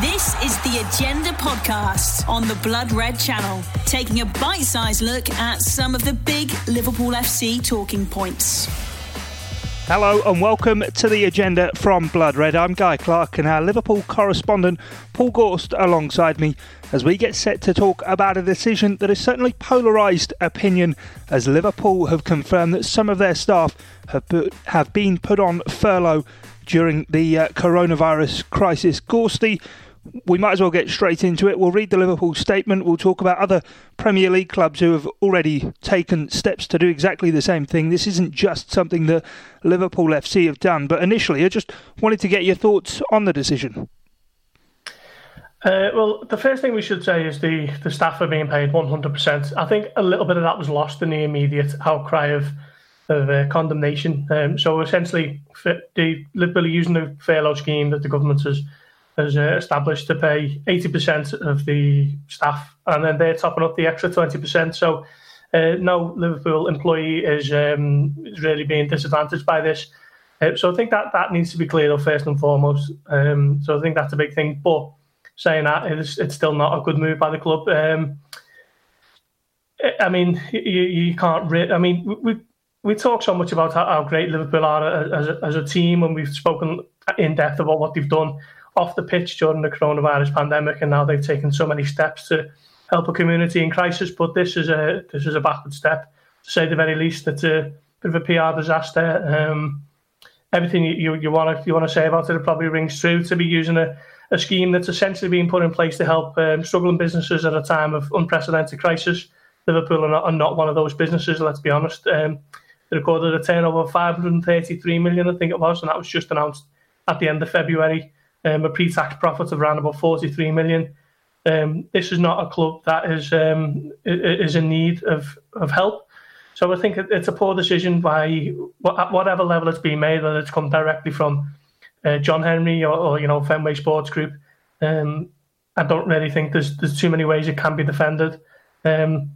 This is the Agenda podcast on the Blood Red Channel, taking a bite sized look at some of the big Liverpool FC talking points. Hello and welcome to the agenda from Blood Red. I'm Guy Clark and our Liverpool correspondent Paul Gorst alongside me as we get set to talk about a decision that has certainly polarised opinion as Liverpool have confirmed that some of their staff have, put, have been put on furlough during the uh, coronavirus crisis. Gorsty, we might as well get straight into it. We'll read the Liverpool statement. We'll talk about other Premier League clubs who have already taken steps to do exactly the same thing. This isn't just something that Liverpool FC have done. But initially, I just wanted to get your thoughts on the decision. Uh, well, the first thing we should say is the, the staff are being paid 100%. I think a little bit of that was lost in the immediate outcry of, of uh, condemnation. Um, so essentially, the Liverpool using the furlough scheme that the government has has uh, established to pay 80% of the staff, and then they're topping up the extra 20%. So uh, no Liverpool employee is, um, is really being disadvantaged by this. Uh, so I think that that needs to be cleared up first and foremost. Um, so I think that's a big thing. But saying that, it's, it's still not a good move by the club. Um, I mean, you, you can't. Re- I mean, we we talk so much about how, how great Liverpool are as a, as a team, and we've spoken in depth about what they've done off the pitch during the coronavirus pandemic, and now they've taken so many steps to help a community in crisis. But this is a this is a backward step, to say the very least. It's a bit of a PR disaster. Um, everything you, you want to you want to say about it probably rings true. To be using a, a scheme that's essentially being put in place to help um, struggling businesses at a time of unprecedented crisis. Liverpool are not, are not one of those businesses. Let's be honest. Um, they recorded a turnover of 533 million, I think it was, and that was just announced at the end of February um, a pre-tax profit of around about 43 million. Um, this is not a club that is um, is in need of, of help. So I think it's a poor decision by at whatever level it's been made, whether it's come directly from uh, John Henry or, or, you know Fenway Sports Group. Um, I don't really think there's there's too many ways it can be defended. Um,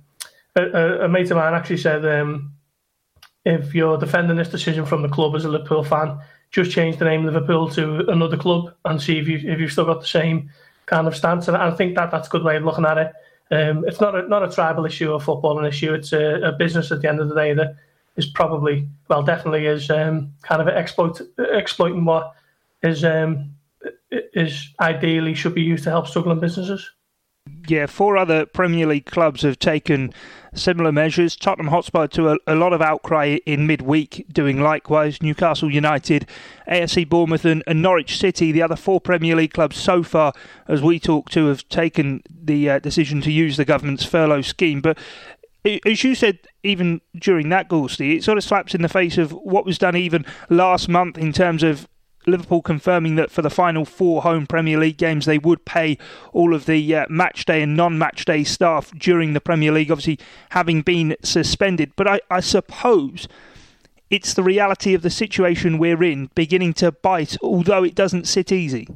a, a, mate of mine actually said, um, if you're defending this decision from the club as a Liverpool fan, just change the name Liverpool to another club and see if you if you've still got the same kind of stance. And I think that that's a good way of looking at it. Um, it's not a, not a tribal issue or football an issue. It's a, a, business at the end of the day that is probably well definitely is um, kind of exploit exploiting what is um, is ideally should be used to help struggling businesses. Yeah, four other Premier League clubs have taken similar measures. Tottenham Hotspur to a, a, lot of outcry in midweek, doing likewise. Newcastle United, AFC Bournemouth, and, and, Norwich City, the other four Premier League clubs so far, as we talk to, have taken the uh, decision to use the government's furlough scheme. But as you said, even during that, Gorsty, it sort of slaps in the face of what was done even last month in terms of Liverpool confirming that for the final four home Premier League games, they would pay all of the uh, match day and non match day staff during the Premier League, obviously having been suspended. But I, I, suppose it's the reality of the situation we're in beginning to bite, although it doesn't sit easy.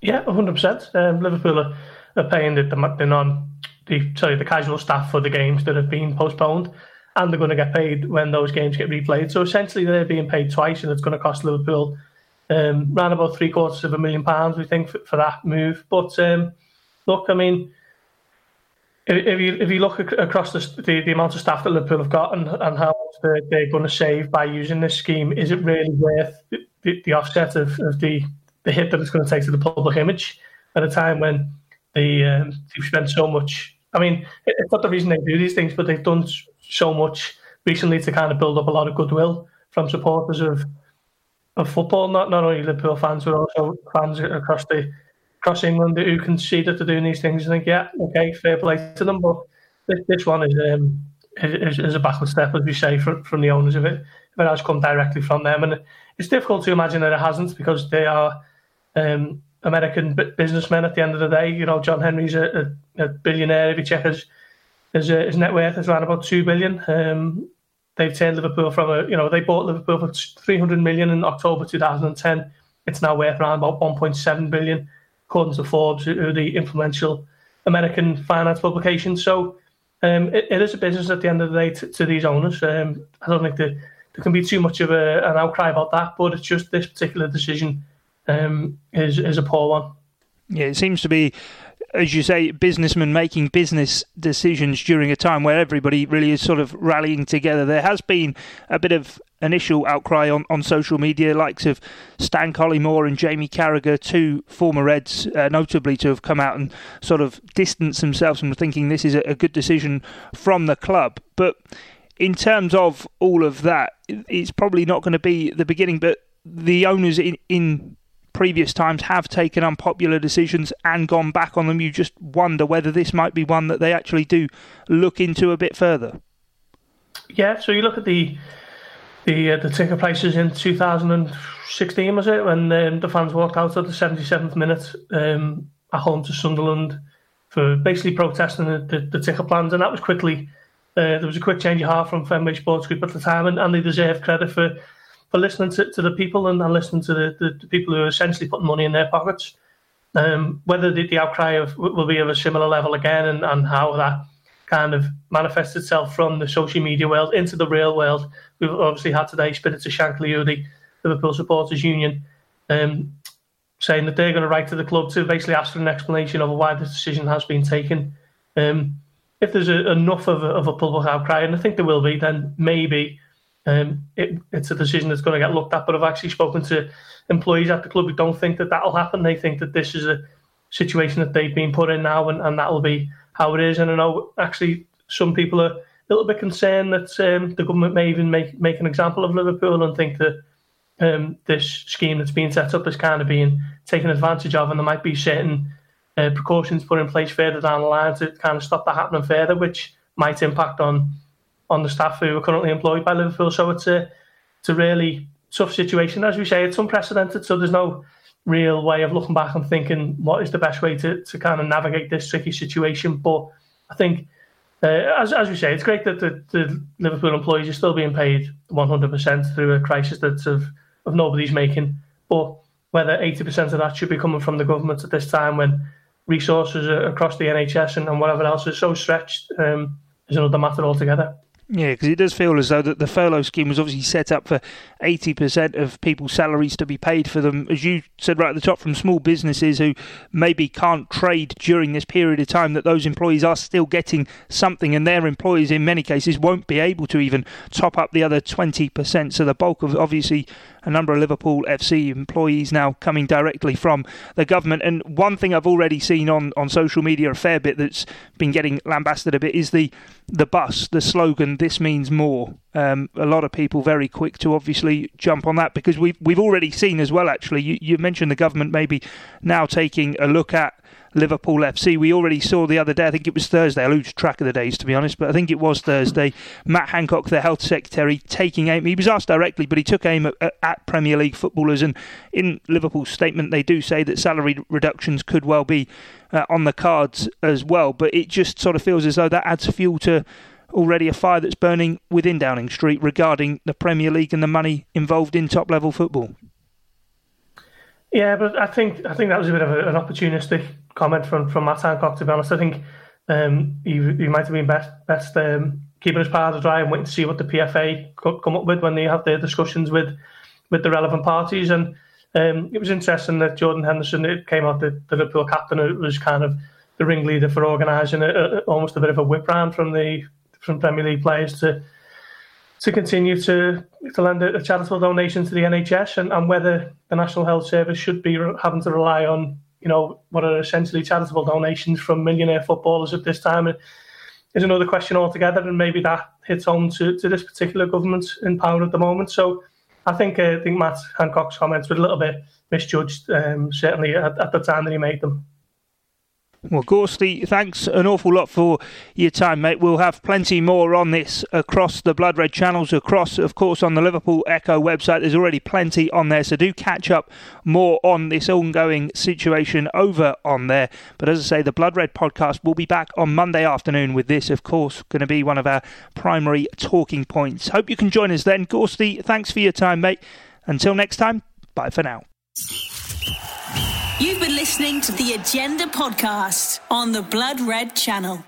Yeah, 100%. Um, Liverpool are, are paying the, the, non, the, sorry, the casual staff for the games that have been postponed and they're going to get paid when those games get replayed. So essentially, they're being paid twice, and it's going to cost Liverpool um, around about three quarters of a million pounds, we think, for, for that move. But um, look, I mean, if, if, you if you look across the, the, the amount of staff that Liverpool have got and, and how much they're, they're going to save by using this scheme, is it really worth the, the offset of, of the the hit that it's going to take to the public image at a time when they um, they've spent so much I mean, it's not the reason they do these things, but they've done so much recently to kind of build up a lot of goodwill from supporters of of football, not not only Liverpool fans, but also fans across the across England who can see that they're doing these things and think, yeah, okay, fair play to them. But this, this one is, um, is, is a backward step, as we say, from, from the owners of it. It has come directly from them, and it's difficult to imagine that it hasn't because they are um, American businessmen at the end of the day. You know, John Henry's a, a, a billionaire. If you check his his, uh, his net worth is around about two billion. Um, they've turned Liverpool from a you know they bought Liverpool for three hundred million in October two thousand and ten. It's now worth around about one point seven billion, according to Forbes, who the influential American finance publication. So um, it, it is a business at the end of the day to, to these owners. Um, I don't think there, there can be too much of a, an outcry about that, but it's just this particular decision um, is is a poor one. Yeah, it seems to be as you say, businessmen making business decisions during a time where everybody really is sort of rallying together. There has been a bit of initial outcry on, on social media, likes of Stan Collymore and Jamie Carragher, two former Reds, uh, notably to have come out and sort of distance themselves from thinking this is a, a good decision from the club. But in terms of all of that, it's probably not going to be the beginning, but the owners in, in previous times have taken unpopular decisions and gone back on them. You just wonder whether this might be one that they actually do look into a bit further. Yeah, so you look at the the uh, the ticket prices in 2016 was it when um, the fans walked out at the 77th minute um, at home to Sunderland for basically protesting the, the, the ticket plans, and that was quickly. Uh, there was a quick change of heart from Fenway Sports Group at the time, and, and they deserve credit for for listening to, to the people and, and listening to the, the, the, people who are essentially putting money in their pockets. Um, whether the, the outcry of, will be of a similar level again and, and how that kind of manifests itself from the social media world into the real world. We've obviously had today Spirits of Shankly, the Liverpool Supporters Union, um, saying that they're going to write to the club to basically ask for an explanation of why this decision has been taken. Um, if there's a, enough of a, of a public outcry, and I think there will be, then maybe um, it, it's a decision that's going to get looked at. But I've actually spoken to employees at the club who don't think that that'll happen. They think that this is a situation that they've been put in now, and, and that'll be how it is. And I know actually some people are a little bit concerned that um, the government may even make make an example of Liverpool and think that um, this scheme that's being set up is kind of being taken advantage of, and there might be certain uh, precautions put in place further down the line to kind of stop that happening further, which might impact on on the staff who are currently employed by Liverpool. So it's a it's a really tough situation. As we say, it's unprecedented. So there's no real way of looking back and thinking what is the best way to, to kind of navigate this tricky situation. But I think, uh, as, as we say, it's great that the, the Liverpool employees are still being paid 100% through a crisis that's of, of nobody's making. But whether 80% of that should be coming from the government at this time when resources across the NHS and, and whatever else is so stretched um, is another matter altogether. Yeah, because it does feel as though that the furlough scheme was obviously set up for 80% of people's salaries to be paid for them, as you said right at the top, from small businesses who maybe can't trade during this period of time, that those employees are still getting something, and their employees in many cases won't be able to even top up the other 20%. So the bulk of obviously a number of Liverpool FC employees now coming directly from the government. And one thing I've already seen on, on social media a fair bit that's been getting lambasted a bit is the the bus, the slogan "This means more." Um, a lot of people very quick to obviously jump on that because we've we've already seen as well. Actually, you, you mentioned the government maybe now taking a look at Liverpool FC. We already saw the other day, I think it was Thursday, I lose track of the days to be honest, but I think it was Thursday, Matt Hancock, the health secretary, taking aim. He was asked directly, but he took aim at, at Premier League footballers. And in Liverpool's statement, they do say that salary reductions could well be uh, on the cards as well. But it just sort of feels as though that adds fuel to already a fire that's burning within Downing Street regarding the Premier League and the money involved in top level football. Yeah, but I think I think that was a bit of a, an opportunistic comment from from Matt Hancock. To be honest, I think um, he, he might have been best best um, keeping his powder dry and waiting to see what the PFA could come up with when they have their discussions with with the relevant parties. And um, it was interesting that Jordan Henderson it came out the, the Liverpool captain it was kind of the ringleader for organising almost a bit of a whip round from the from Premier League players to to continue to to lend a, charitable donation to the NHS and, and whether the National Health Service should be having to rely on you know what are essentially charitable donations from millionaire footballers at this time is another question altogether, and maybe that hits home to, to this particular government in power at the moment. So I think uh, I think Matt Hancock's comments were a little bit misjudged, um, certainly at, at the time that he made them. Well, Gorsty, thanks an awful lot for your time, mate. We'll have plenty more on this across the Blood Red channels, across, of course, on the Liverpool Echo website. There's already plenty on there, so do catch up more on this ongoing situation over on there. But as I say, the Blood Red podcast will be back on Monday afternoon with this, of course, going to be one of our primary talking points. Hope you can join us then. Gorsty, thanks for your time, mate. Until next time, bye for now. You've been listening to the Agenda podcast on the Blood Red Channel.